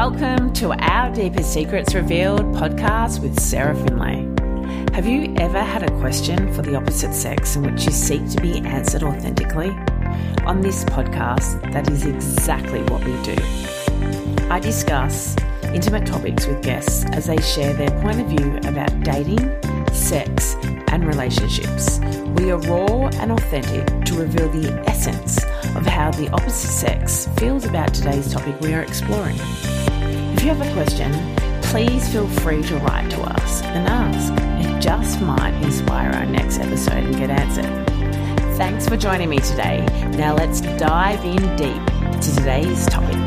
Welcome to our Deepest Secrets Revealed podcast with Sarah Finlay. Have you ever had a question for the opposite sex in which you seek to be answered authentically? On this podcast, that is exactly what we do. I discuss intimate topics with guests as they share their point of view about dating, sex, and relationships. We are raw and authentic to reveal the essence of how the opposite sex feels about today's topic we are exploring. If you have a question, please feel free to write to us and ask. It just might inspire our next episode and get answered. Thanks for joining me today. Now let's dive in deep to today's topic.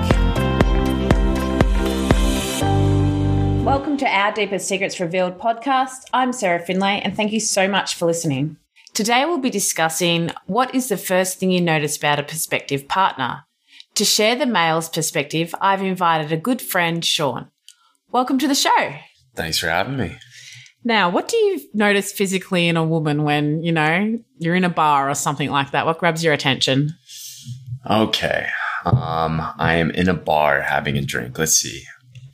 Welcome to our Deepest Secrets Revealed podcast. I'm Sarah Finlay, and thank you so much for listening. Today, we'll be discussing what is the first thing you notice about a prospective partner. To share the male's perspective, I've invited a good friend, Sean. Welcome to the show. Thanks for having me. Now, what do you notice physically in a woman when, you know, you're in a bar or something like that? What grabs your attention? Okay. Um, I am in a bar having a drink. Let's see.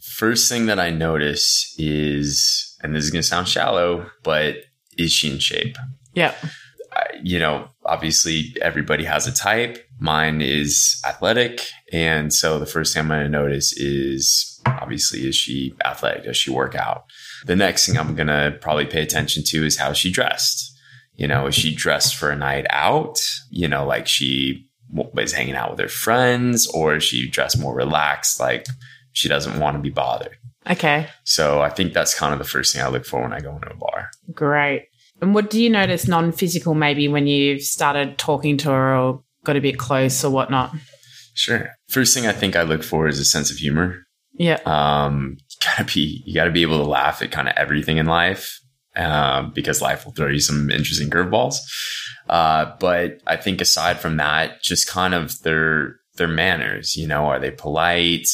First thing that I notice is, and this is going to sound shallow, but is she in shape? Yeah. You know, obviously everybody has a type. Mine is athletic. And so the first thing I'm going to notice is obviously, is she athletic? Does she work out? The next thing I'm going to probably pay attention to is how she dressed. You know, is she dressed for a night out? You know, like she was hanging out with her friends or is she dressed more relaxed? Like she doesn't want to be bothered. Okay. So I think that's kind of the first thing I look for when I go into a bar. Great. And what do you notice non physical maybe when you've started talking to her or got a bit close or whatnot? Sure. First thing I think I look for is a sense of humor. Yeah. Um, you gotta be, you gotta be able to laugh at kind of everything in life, um, because life will throw you some interesting curveballs. Uh, but I think aside from that, just kind of their, their manners, you know, are they polite?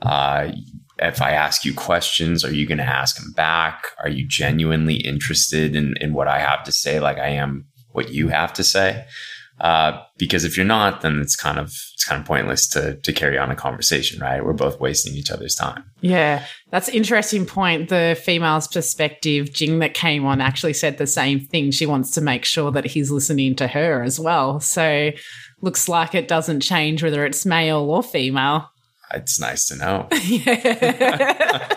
Uh, if I ask you questions, are you going to ask them back? Are you genuinely interested in, in what I have to say, like I am what you have to say? Uh, because if you're not, then it's kind of it's kind of pointless to to carry on a conversation, right? We're both wasting each other's time. Yeah, that's interesting point. The female's perspective, Jing that came on actually said the same thing. She wants to make sure that he's listening to her as well. So looks like it doesn't change whether it's male or female. It's nice to know. yeah.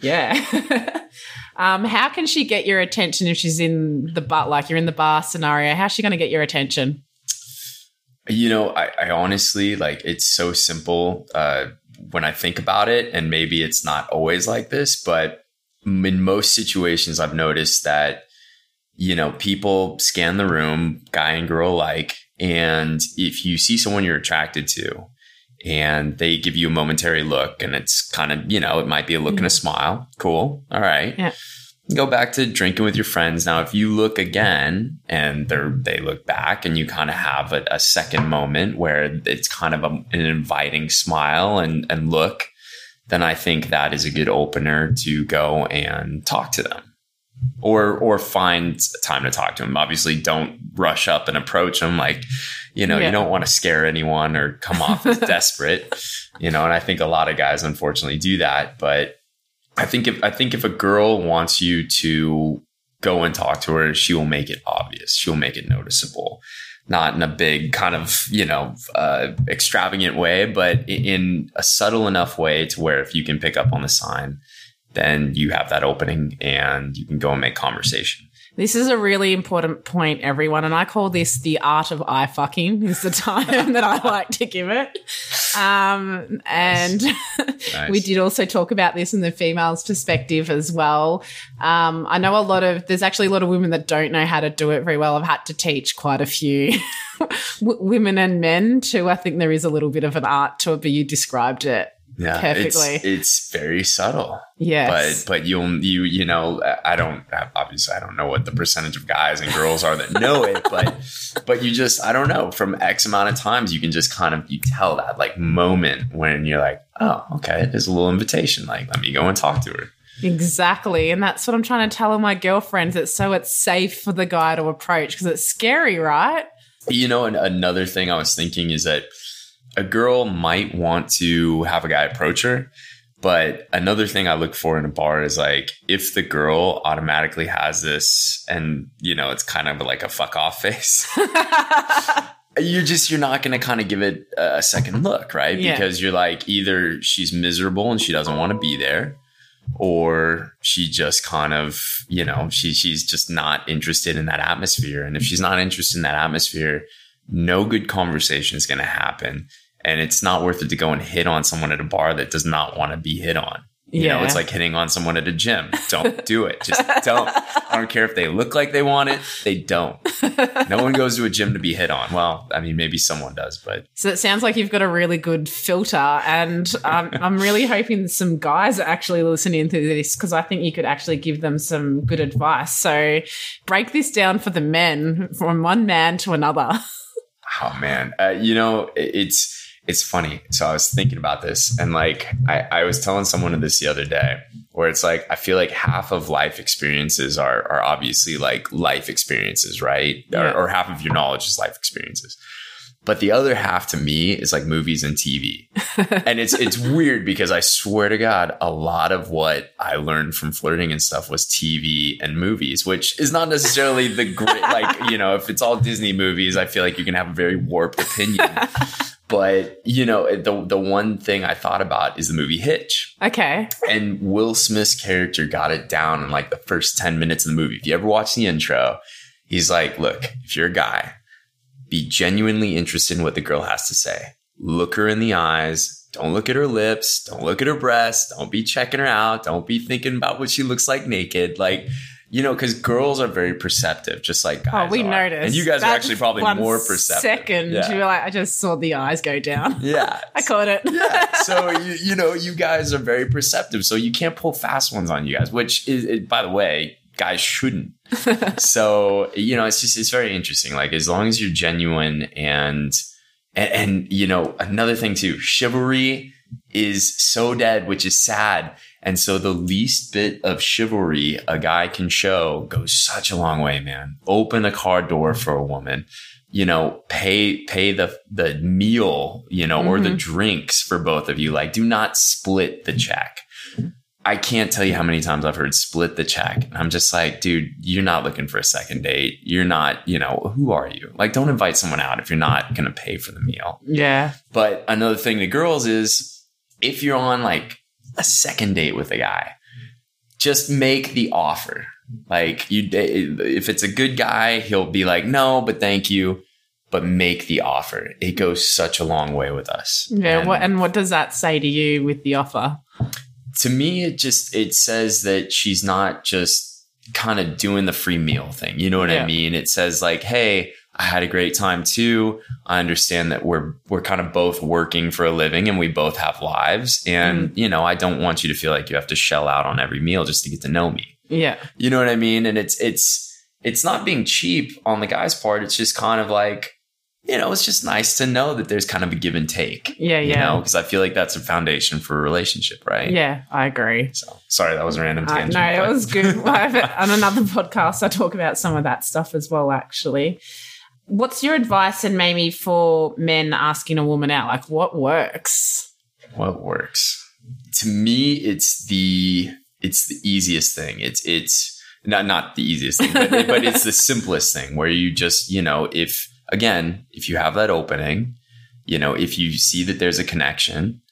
yeah. um, how can she get your attention if she's in the bar, like you're in the bar scenario? How's she going to get your attention? You know, I, I honestly like it's so simple uh, when I think about it, and maybe it's not always like this, but in most situations, I've noticed that you know people scan the room, guy and girl alike, and if you see someone you're attracted to, and they give you a momentary look and it's kind of, you know, it might be a look mm-hmm. and a smile. Cool. All right. Yeah. Go back to drinking with your friends. Now, if you look again and they they look back and you kind of have a, a second moment where it's kind of a, an inviting smile and, and look, then I think that is a good opener to go and talk to them or or find time to talk to them. Obviously, don't rush up and approach them like you know yeah. you don't want to scare anyone or come off as desperate. You know, and I think a lot of guys unfortunately do that. But I think if I think if a girl wants you to go and talk to her, she will make it obvious. She'll make it noticeable. Not in a big kind of, you know, uh, extravagant way, but in a subtle enough way to where if you can pick up on the sign, then you have that opening and you can go and make conversation. This is a really important point, everyone. And I call this the art of eye fucking is the time that I like to give it. Um, and nice. we did also talk about this in the female's perspective as well. Um, I know a lot of, there's actually a lot of women that don't know how to do it very well. I've had to teach quite a few women and men too. I think there is a little bit of an art to it, but you described it yeah, perfectly. It's, it's very subtle. Yes. But but you'll you you know I don't obviously I don't know what the percentage of guys and girls are that know it, but but you just I don't know from X amount of times you can just kind of you tell that like moment when you're like oh okay there's a little invitation like let me go and talk to her. Exactly. And that's what I'm trying to tell all my girlfriends. It's so it's safe for the guy to approach because it's scary, right? You know, and another thing I was thinking is that a girl might want to have a guy approach her, But another thing I look for in a bar is like if the girl automatically has this and you know it's kind of like a fuck off face. you're just you're not going to kind of give it a second look, right? Yeah. Because you're like either she's miserable and she doesn't want to be there or she just kind of, you know, she she's just not interested in that atmosphere and if she's not interested in that atmosphere, no good conversation is going to happen and it's not worth it to go and hit on someone at a bar that does not want to be hit on. You know, Yeah. it's like hitting on someone at a gym. Don't do it. Just don't. I don't care if they look like they want it. They don't. No one goes to a gym to be hit on. Well, I mean, maybe someone does, but So it sounds like you've got a really good filter, and um, I'm really hoping some guys are actually listening to this because I think you could actually give them some good advice. So break this down for the men from one man to another. oh man, uh, you know, it's it's funny. So I was thinking about this, and like I, I was telling someone of this the other day, where it's like I feel like half of life experiences are are obviously like life experiences, right? Yeah. Or, or half of your knowledge is life experiences. But the other half to me is like movies and TV. and it's it's weird because I swear to God, a lot of what I learned from flirting and stuff was TV and movies, which is not necessarily the great like, you know, if it's all Disney movies, I feel like you can have a very warped opinion. but, you know, the the one thing I thought about is the movie Hitch. Okay. And Will Smith's character got it down in like the first 10 minutes of the movie. If you ever watch the intro, he's like, look, if you're a guy, be genuinely interested in what the girl has to say. Look her in the eyes. Don't look at her lips. Don't look at her breasts. Don't be checking her out. Don't be thinking about what she looks like naked. Like, you know, because girls are very perceptive, just like guys. Oh, we are. noticed. And you guys are actually probably more perceptive. Second, Yeah. you were like, I just saw the eyes go down. yeah. I caught it. yeah. So you, you know, you guys are very perceptive. So you can't pull fast ones on you guys, which is, it, by the way, guys shouldn't. so you know, it's just it's very interesting. Like as long as you're genuine and and, and you know another thing too, chivalry is so dead, which is sad. And so the least bit of chivalry a guy can show goes such a long way, man. Open a car door for a woman you know, pay pay the the meal, you know, or the Mhm. drinks for both of you. Like, do not split the check. I can't tell you how many times I've heard split the check. And I'm just like, dude, you're not looking for a second date. You're not, you know, who are you? Like, don't invite someone out if you're not going to pay for the meal. Yeah. But another thing to girls is if you're on like a second date with a guy, just make the offer. Like you, if it's a good guy, he'll be like, no, but thank you. But make the offer. It goes such a long way with us. Yeah. And what, and what does that say to you with the offer? to me, it just it says that she's not just kind of doing the free meal thing. You know what Yeah. I mean? It says like, hey, I had a great time too. I understand that we're we're kind of both working for a living and we both have lives. And you know, I don't want you to feel like you have to shell out on every meal just to get to know me. Yeah. You know what I mean? And it's it's it's not being cheap on the guy's part. It's just kind of like, you know, it's just nice to know that there's kind of a give and take. Yeah. You Yeah. know, because I feel like that's a foundation for a relationship, right? Yeah. I agree. So sorry, that was a random Uh, tangent. no, it was good. On another podcast, I talk about some of that stuff as well, actually. What's your advice and maybe for men asking a woman out? Like, what works? what works. To me, it's the it's the easiest thing. It's it's not not the easiest thing, but, but it's the simplest thing where you just you know if again if you have that opening, you know if you see that there's a connection,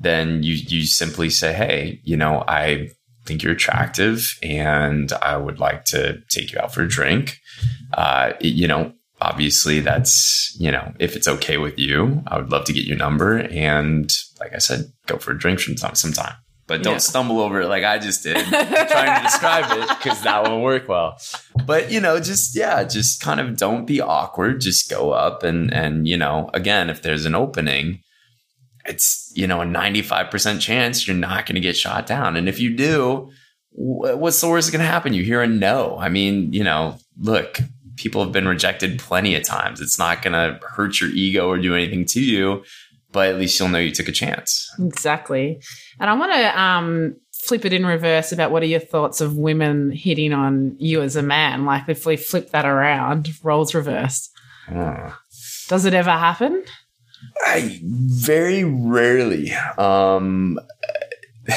then you you simply say, hey, you know I think you're attractive and I would like to take you out for a drink. Uh, it- you know, obviously that's, you know, if it's okay with you, I would love to get your number. And like I said, go for a drink from time, sometime. But don't Yeah. stumble over it like I just did, trying to describe it because that won't work well. But you know, just yeah, just kind of don't be awkward. Just go up and and you know, again, if there's an opening, it's you know a 95% chance you're not going to get shot down and if you do what's the worst that's going to happen you hear a no i mean you know look people have been rejected plenty of times it's not going to hurt your ego or do anything to you but at least you'll know you took a chance Exactly. And I want to um, flip it in reverse about what are your thoughts of women hitting on you as a man? Like, if we flip that around, roles reversed, Hmm. does it ever happen? I very rarely. Um,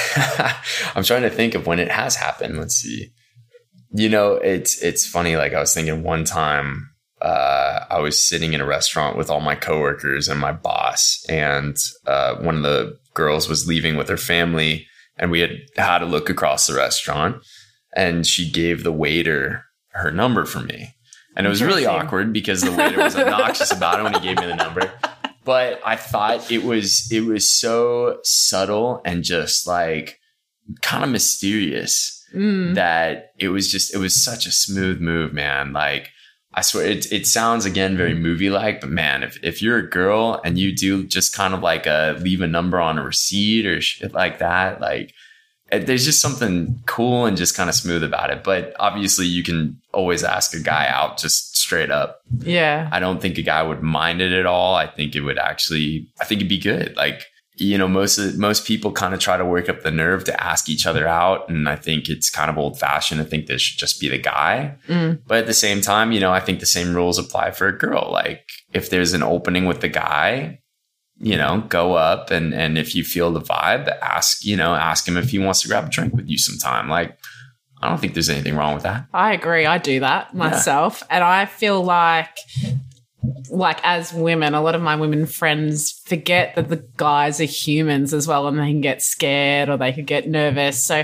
I'm trying to think of when it has happened. Let's see. You know, it's it's funny. Like I was thinking one time, uh, I was sitting in a restaurant with all my coworkers and my boss, and uh, one of the girls was leaving with her family, and we had had a look across the restaurant, and she gave the waiter her number for me, and it was really awkward because the waiter was obnoxious about it when he gave me the number. But I thought it was it was so subtle and just like kind of mysterious Mm. that it was just it was such a smooth move, man. Like I swear it it sounds again very movie like, but man, if if you're a girl and you do just kind of like a leave a number on a receipt or shit like that, like it- there's just something cool and just kind of smooth about it. But obviously, you can always ask a guy out just straight up. Yeah. I don't think a guy would mind it at all. I think it would actually, I think it'd be good. Like, you know, most of, most people kind of try to work up the nerve to ask each other out. And I think it's kind of old fashioned. I think this should just be the guy. Mm. But at the same time, you know, I think the same rules apply for a girl. Like, if there's an opening with the guy, you know, go up and, and if you feel the vibe, ask, you know, ask him if he wants to grab a drink with you sometime. Like, I don't think there's anything wrong with that. I agree. I do that myself. And I feel like like as women, a lot of my women friends forget that the guys are humans as well and they can get scared or they could get nervous. So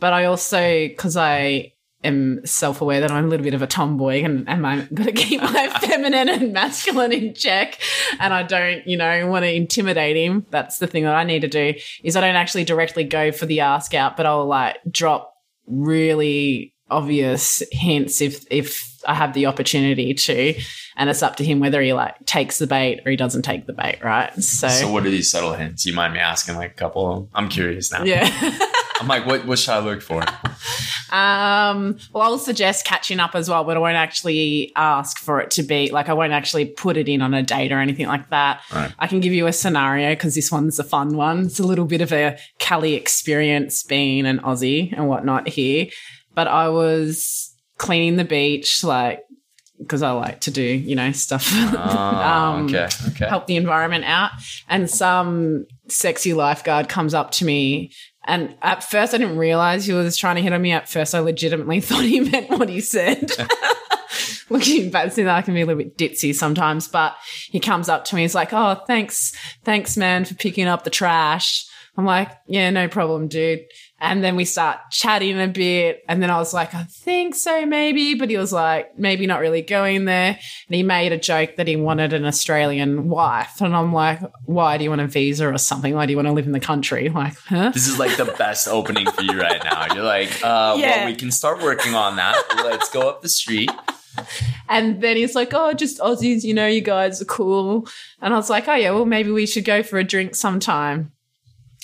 but I also cuz I am self-aware that I'm a little bit of a tomboy and, and I'm going to keep my feminine and masculine in check and I don't, you know, want to intimidate him. That's the thing that I need to do is I don't actually directly go for the ask out, but I'll like drop really obvious hints if if I have the opportunity to, and it's up to him whether he like takes the bait or he doesn't take the bait, right? So, So, what are these subtle hints? You mind me asking like a couple? I'm curious now. yeah. I'm like, what, what should I look for? um, well, I'll suggest catching up as well, but I won't actually ask for it to be like I won't actually put it in on a date or anything like that. Right. I can give you a scenario because this one's a fun one. It's a little bit of a Cali experience being an Aussie and whatnot here. But I was cleaning the beach, like, because I like to do, you know, stuff. Oh, Um, okay. Okay. help the environment out. And some sexy lifeguard comes up to me. And at first, I didn't realize he was trying to hit on me. At first, I legitimately thought he meant what he said. Looking back, see that I can be a little bit ditzy sometimes, but he comes up to me. He's like, "Oh, thanks, thanks, man, for picking up the trash." I'm like, "Yeah, no problem, dude." And then we start chatting a bit, and then I was like, "I think so, maybe," but he was like, "Maybe not really going there." And he made a joke that he wanted an Australian wife, and I'm like, "Why do you want a visa or something? Why do you want to live in the country?" Like, huh? This is like the best opening for you right now. You're like, uh, Yeah. well, we can start working on that. Let's go up the street. And then he's like, "Oh, just Aussies, you know, you guys are cool." And I was like, "Oh yeah, well maybe we should go for a drink sometime."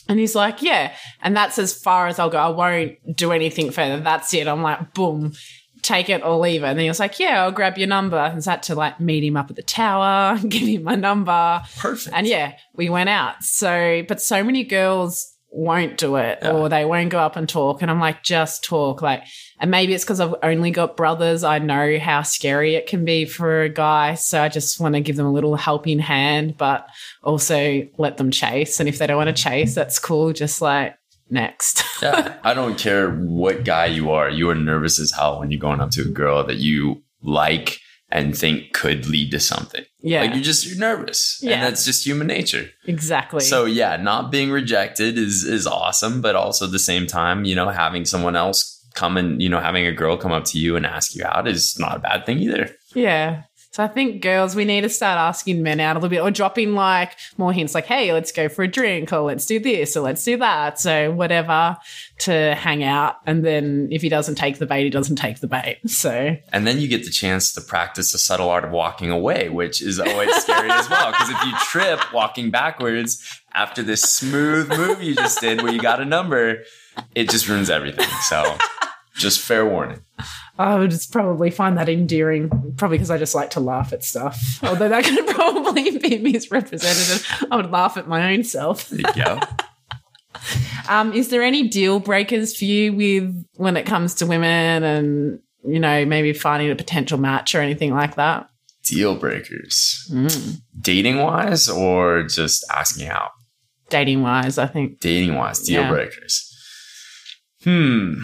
And he's like, "Yeah." And that's as far as I'll go. I won't do anything further. That's it. I'm like, "Boom." Take it or leave it. And then he was like, Yeah, I'll grab your number. And so I had to like meet him up at the tower, give him my number. Perfect. And yeah, we went out. So, but so many girls won't do it Yeah. or they won't go up and talk. And I'm like, just talk. Like, and maybe it's because I've only got brothers. I know how scary it can be for a guy. So I just want to give them a little helping hand, but also let them chase. And if they don't want to chase, that's cool. Just like, next. yeah, I don't care what guy you are. You are nervous as hell when you're going up to a girl that you like and think could lead to something. yeah, Like you're just you're nervous, Yeah. and that's just human nature. exactly. So yeah, not being rejected is is awesome, but also at the same time, you know, having someone else come and you know having a girl come up to you and ask you out is not a bad thing either. Yeah. So I think girls, we need to start asking men out a little bit or dropping like more hints like, hey, let's go for a drink or let's do this or let's do that. So whatever to hang out. And then if he doesn't take the bait, he doesn't take the bait. So And then you get the chance to practice the subtle art of walking away, which is always scary as well. Because if you trip walking backwards after this smooth move you just did where you got a number, it just ruins everything. So just fair warning. I would just probably find that endearing, probably because I just like to laugh at stuff. Although that could probably be misrepresented. I would laugh at my own self. Go. Um, is there any deal breakers for you with when it comes to women and, you know, maybe finding a potential match or anything like that? Deal breakers. Dating wise or just asking out? dating wise, I think. Dating wise, deal Yeah. breakers. Hmm.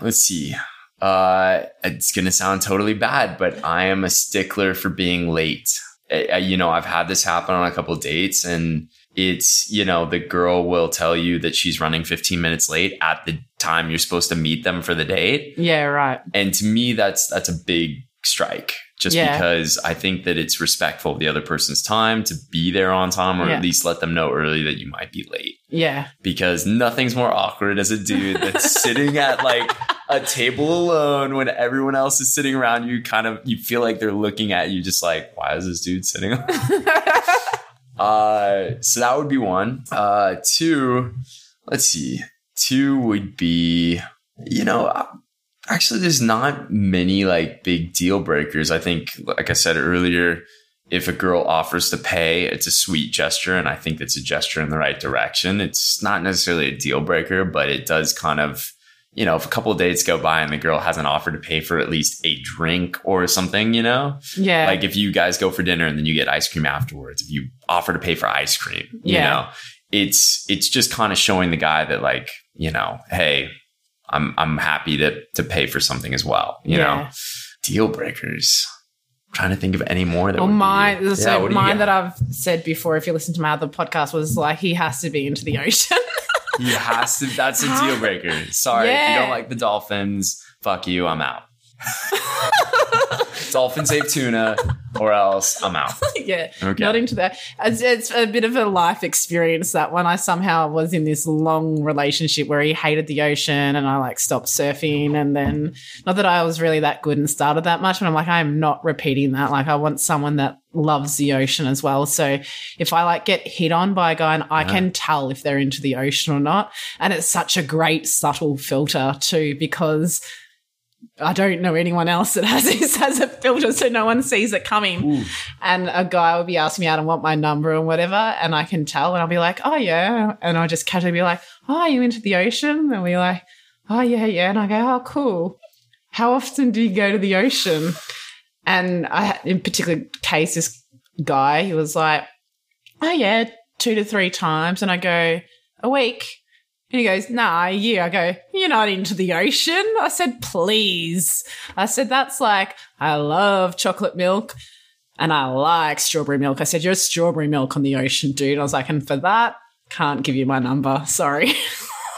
Let's see. Uh, it's gonna sound totally bad, but I am a stickler for being late. I, I- you know, I've had this happen on a couple dates, and it's you know the girl will tell you that she's running 15 minutes late at the time you're supposed to meet them for the date, Yeah, right. and to me that's that's a big strike. Just Yeah. because I think that it's respectful of the other person's time to be there on time, or Yeah. at least let them know early that you might be late Yeah. because nothing's more awkward as a dude that's sitting at like a table alone when everyone else is sitting around you kind of you feel like they're looking at you just like why is this dude sitting uh so that would be one uh two let's see two would be you know actually there's not many like big deal breakers i think like i said earlier if a girl offers to pay, it's a sweet gesture. And I think it's a gesture in the right direction. It's not necessarily a deal breaker, but it does kind of, you know, if a couple of dates go by and the girl hasn't offered to pay for at least a drink or something, you know, Yeah. like if you guys go for dinner and then you get ice cream afterwards, if you offer to pay for ice cream, you Yeah. know, it's, it's just kind of showing the guy that like, you know, hey, I'm, I'm happy to, to pay for something as well, you Yeah. know, deal breakers. I'm trying to think of any more that Well, would be- Yeah, so you mine that I've said before, if you listen to my other podcast, was like he has to be into the ocean. He has to. That's a deal breaker. Sorry, if you don't like the dolphins, fuck you. I'm out. Dolphins ate tuna, or else I'm out. yeah, Okay. not into that. It's, it's a bit of a life experience that when I somehow was in this long relationship where he hated the ocean and I like stopped surfing. And then, not that I was really that good and started that much, but I'm like, I'm not repeating that. Like, I want someone that loves the ocean as well. So if I like get hit on by a guy and I can tell if they're into the ocean or not. And it's such a great subtle filter too, because I don't know anyone else that has this as a filter, so no one sees it coming. And a guy will be asking me out and want my number and whatever, and I can tell, and I'll be like, "Oh yeah," and I'll just casually be like, "Oh, are you into the ocean?" And we're like, "Oh yeah, yeah," and I go, "Oh, cool. How often do you go to the ocean?" And I, in particular case, this guy, he was like, "Oh yeah, two to three times," and I go, "A week." And he goes, nah, year. I go, you're not into the ocean. I said, please. I said, that's like, I love chocolate milk and I like strawberry milk. I said, you're strawberry milk on the ocean, dude. I was like, and for that, can't give you my number. Sorry.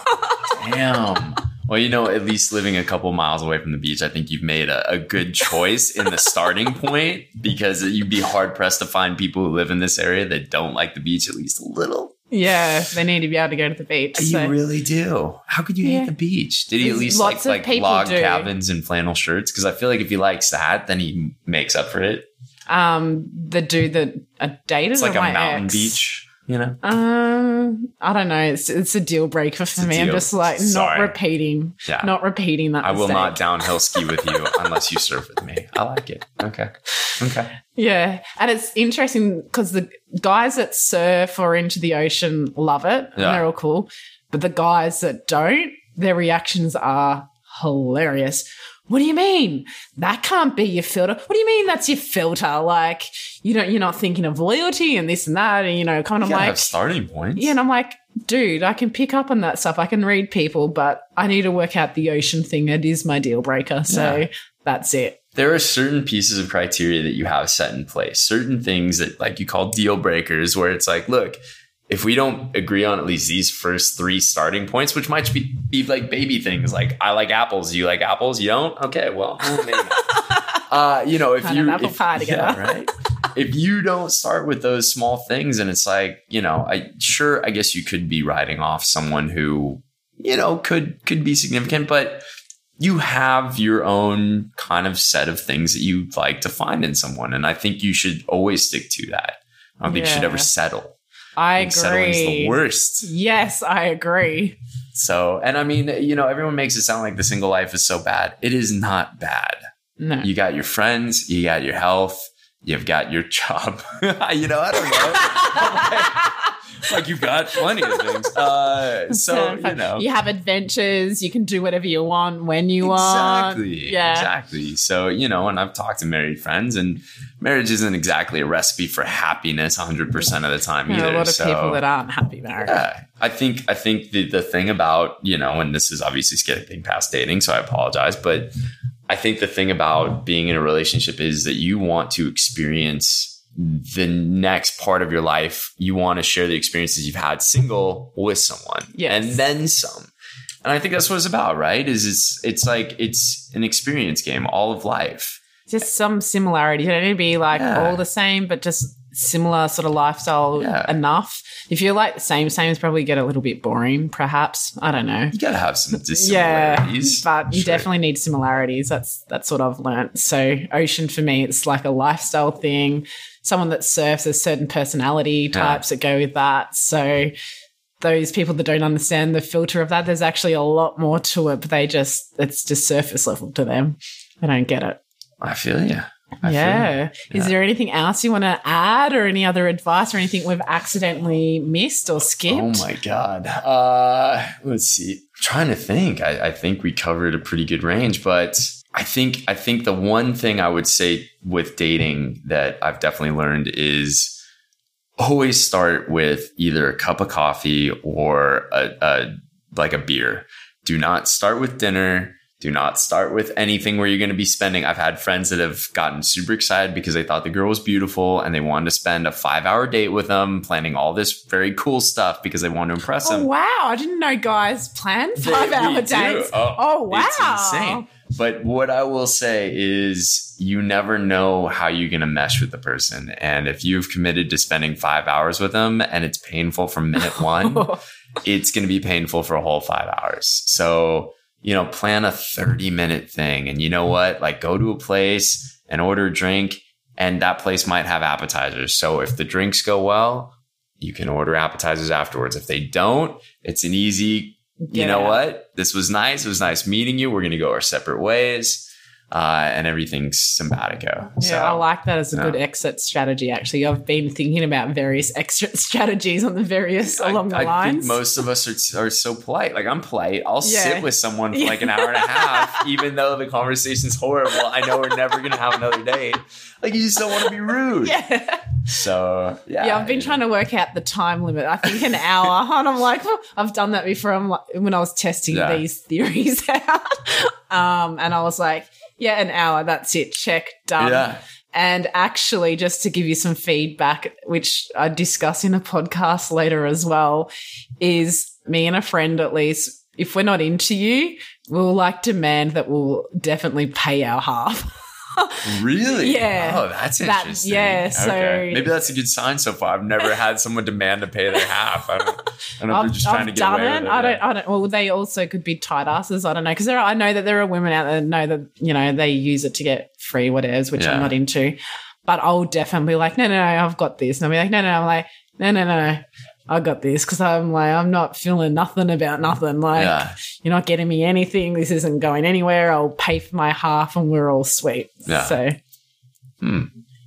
Damn. Well, you know, at least living a couple miles away from the beach, I think you've made a, a good choice in the starting point because you'd be hard pressed to find people who live in this area that don't like the beach at least a little. Yeah, they need to be able to go to the beach. So. You really do. How could you Yeah. hate the beach? Did he at least lots like like log do. cabins and flannel shirts? Because I feel like if he likes that, then he makes up for it. um, the dude that I dated It's like a mountain ex? beach, you know? Um, I don't know. It's it's a deal breaker for a me. I'm just like Sorry. not repeating, Yeah. not repeating that. I will mistake. not downhill ski with you unless you surf with me. I like it. Okay. Okay. Yeah. And it's interesting because the guys that surf or into the ocean love it and Yeah. they're all cool. But the guys that don't, their reactions are hilarious. What do you mean? That can't be your filter. What do you mean that's your filter? Like, you don't, you're not thinking of loyalty and this and that. And, you know, kind of like, have starting points. yeah. And I'm like, dude, I can pick up on that stuff. I can read people, but I need to work out the ocean thing. It is my deal breaker. So Yeah. that's it. there are certain pieces of criteria that you have set in place, certain things that like you call deal breakers, where it's like, look, if we don't agree on at least these first three starting points, which might be, be like baby things, like I like apples, you like apples, you don't? Okay, well, well, maybe not. uh, you know, if Had you if- pie together. yeah, right? if you don't start with those small things, and it's like, you know, I sure, I guess you could be writing off someone who, you know, could could be significant, but you have your own kind of set of things that you'd like to find in someone. And I think you should always stick to that. I don't think you should ever settle. I think settling's the agree. worst. Yes, I agree. So, and I mean, you know, everyone makes it sound like the single life is so bad. It is not bad. No. You got your friends, you got your health, you've got your job. you know, I don't know. like you've got plenty of things. Uh, so you know, you have adventures. You can do whatever you want when you want. exactly, Yeah. exactly. So you know, and I've talked to married friends, and marriage isn't exactly a recipe for happiness 100 percent of the time There either. are a lot of so, people that aren't happy married. yeah, I think I think the the thing about you know, and this is obviously skipping past dating, so I apologize, but I think the thing about being in a relationship is that you want to experience the next part of your life. You want to share the experiences you've had single with someone, Yes. and then some. And I think that's what it's about, right? Is it's it's like it's an experience game, all of life. Just some similarities. You don't need to be like Yeah. all the same, but just similar sort of lifestyle Yeah. enough. If you're like the same, same is probably get a little bit boring, perhaps. I don't know. You gotta have some Yeah, dissimilarities, but you Sure. definitely need similarities. That's that's what I've learnt. So ocean for me, it's like a lifestyle thing. Someone that surfs, there's certain personality types that go with that. So those people that don't understand the filter of that, there's actually a lot more to it, but they just it's just surface level to them. They don't get it. I feel you. I feel you. yeah. Is Yeah. there anything else you want to add or any other advice or anything we've accidentally missed or skipped? Oh my god. Uh, let's see. I'm trying to think. I, I think we covered a pretty good range, but I think I think the one thing I would say with dating that I've definitely learned is always start with either a cup of coffee or a, a like a beer. Do not start with dinner. Do not start with anything where you're going to be spending. I've had friends that have gotten super excited because they thought the girl was beautiful and they wanted to spend a five hour date with them, planning all this very cool stuff because they want to impress Oh them. wow! I didn't know guys plan five hour dates. Oh, Oh, wow! It's insane. But what I will say is you never know how you're going to mesh with the person. And if you've committed to spending five hours with them and it's painful from minute one, it's going to be painful for a whole five hours. So, you know, plan a 30 minute thing. And you know what? Like go to a place and order a drink and that place might have appetizers. So if the drinks go well, you can order appetizers afterwards. If they don't, it's an easy, you know what? This was nice. It was nice meeting you. We're going to go our separate ways. Uh, and everything's simpatico. Yeah, so, I like that as a good exit strategy. Actually, I've been thinking about various exit strategies on the various along the I, I lines. think most of us are, are so polite. Like I'm polite. I'll Yeah. sit with someone for like an hour and a half, even though the conversation's horrible. I know we're never gonna have another date. Like you just don't want to be rude. yeah. So yeah. Yeah, I've been trying to work out the time limit. I think an hour, and I'm like, "Oh, I've done that before. I'm like, when I was testing these theories out, um, and I was like, yeah, an hour. That's it. Check done. Yeah. And actually, just to give you some feedback, which I discuss in a podcast later as well, is me and a friend at least. If we're not into you, we'll like demand that we'll definitely pay our half. Really? Yeah. Oh, that's That- interesting. yeah, so- maybe that's a good sign so far. I've never had someone demand to pay their half. I don't, I don't know if they're I've, just trying I've to get away it. with it. I don't. I don't. Well, they also could be tight asses. I don't know because there. Are, I know that there are women out there that know that you know they use it to get free whatevs, which Yeah. I'm not into. But I'll definitely be like, no, no, no, I've got this, and I'll be like, no, no, I'm like, no, no, no, no. I got this because I'm like, I'm not feeling nothing about nothing. Like, Yeah. you're not getting me anything. This isn't going anywhere. I'll pay for my half and we're all sweet. Yeah. So, Hmm.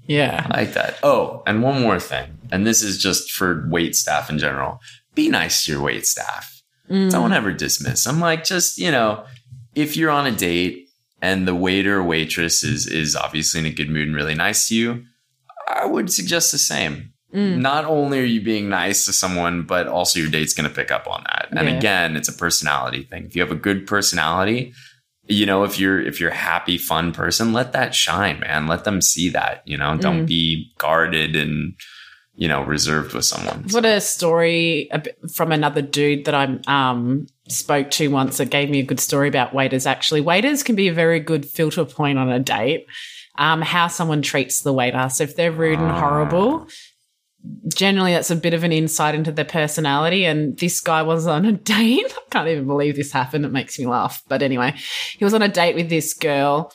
yeah. I like that. Oh, and one more thing, and this is just for wait staff in general. Be nice to your wait staff. Mm. Don't ever dismiss them. Like, just you know, if you're on a date and the waiter or waitress is is obviously in a good mood and really nice to you, I would suggest the same. Mm. Not only are you being nice to someone, but also your date's going to pick up on that. And Yeah. again, it's a personality thing. If you have a good personality, you know, if you're if you're a happy, fun person, let that shine, man. Let them see that. You know, don't Mm. be guarded and you know reserved with someone. I've a story from another dude that I'm um, spoke to once that gave me a good story about waiters. Actually, waiters can be a very good filter point on a date. Um, how someone treats the waiter. So if they're rude and Ah. horrible, generally that's a bit of an insight into their personality. And this guy was on a date. I can't even believe this happened. It makes me laugh. But anyway, he was on a date with this girl.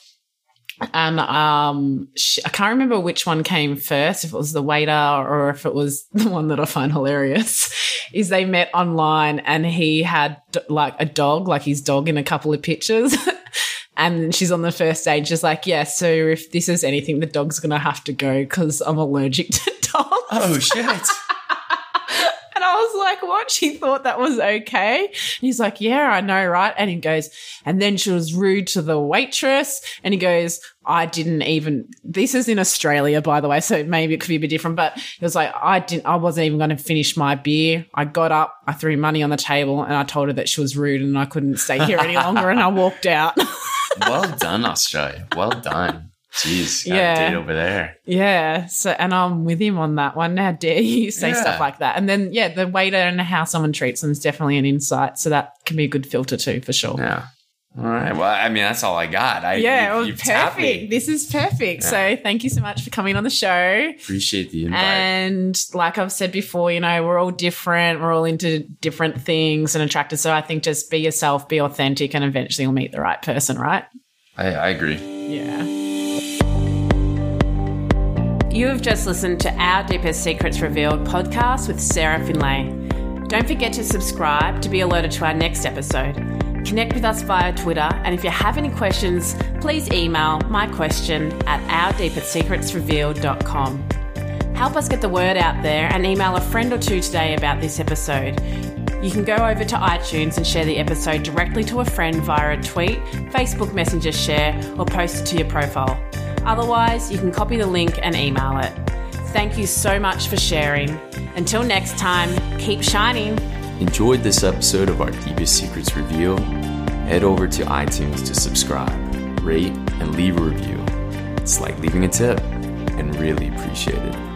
And um, she, I can't remember which one came first, if it was the waiter or if it was the one that I find hilarious. Is they met online and he had like a dog, like his dog in a couple of pictures. And she's on the first stage, just like, yeah, so if this is anything, the dog's going to have to go because I'm allergic to dogs. Oh shit! And I was like, what? She thought that was okay. And he's like, yeah, I know, right? And he goes, and then she was rude to the waitress. And he goes, I didn't even, this is in Australia, by the way. So maybe it could be a bit different, but it was like, I didn't, I wasn't even going to finish my beer. I got up, I threw money on the table and I told her that she was rude and I couldn't stay here any longer. and I walked out. well done, Australia. Well done. Jeez, got Yeah. over there. Yeah. So, and I'm with him on that one. How dare you say Yeah. stuff like that? And then, yeah, the waiter and how someone treats them is definitely an insight. So that can be a good filter too, for sure. Yeah. All right. Well, I mean, that's all I got. I, Yeah, you- it was you've tapped me. perfect. This is perfect. So thank you so much for coming on the show. Appreciate the invite. And like I've said before, you know, we're all different. We're all into different things and attracted. So I think just be yourself, be authentic, and eventually you'll meet the right person, right? I, I agree. Yeah. You have just listened to Our Deepest Secrets Revealed podcast with Sarah Finlay. Don't forget to subscribe to be alerted to our next episode. Connect with us via Twitter, and if you have any questions, please email my question at ourdeepestsecretsrevealed.com. Help us get the word out there and email a friend or two today about this episode. You can go over to iTunes and share the episode directly to a friend via a tweet, Facebook Messenger share, or post it to your profile. Otherwise, you can copy the link and email it. Thank you so much for sharing. Until next time, keep shining. Enjoyed this episode of our Deepest Secrets Reveal? Head over to iTunes to subscribe, rate, and leave a review. It's like leaving a tip, and really appreciate it.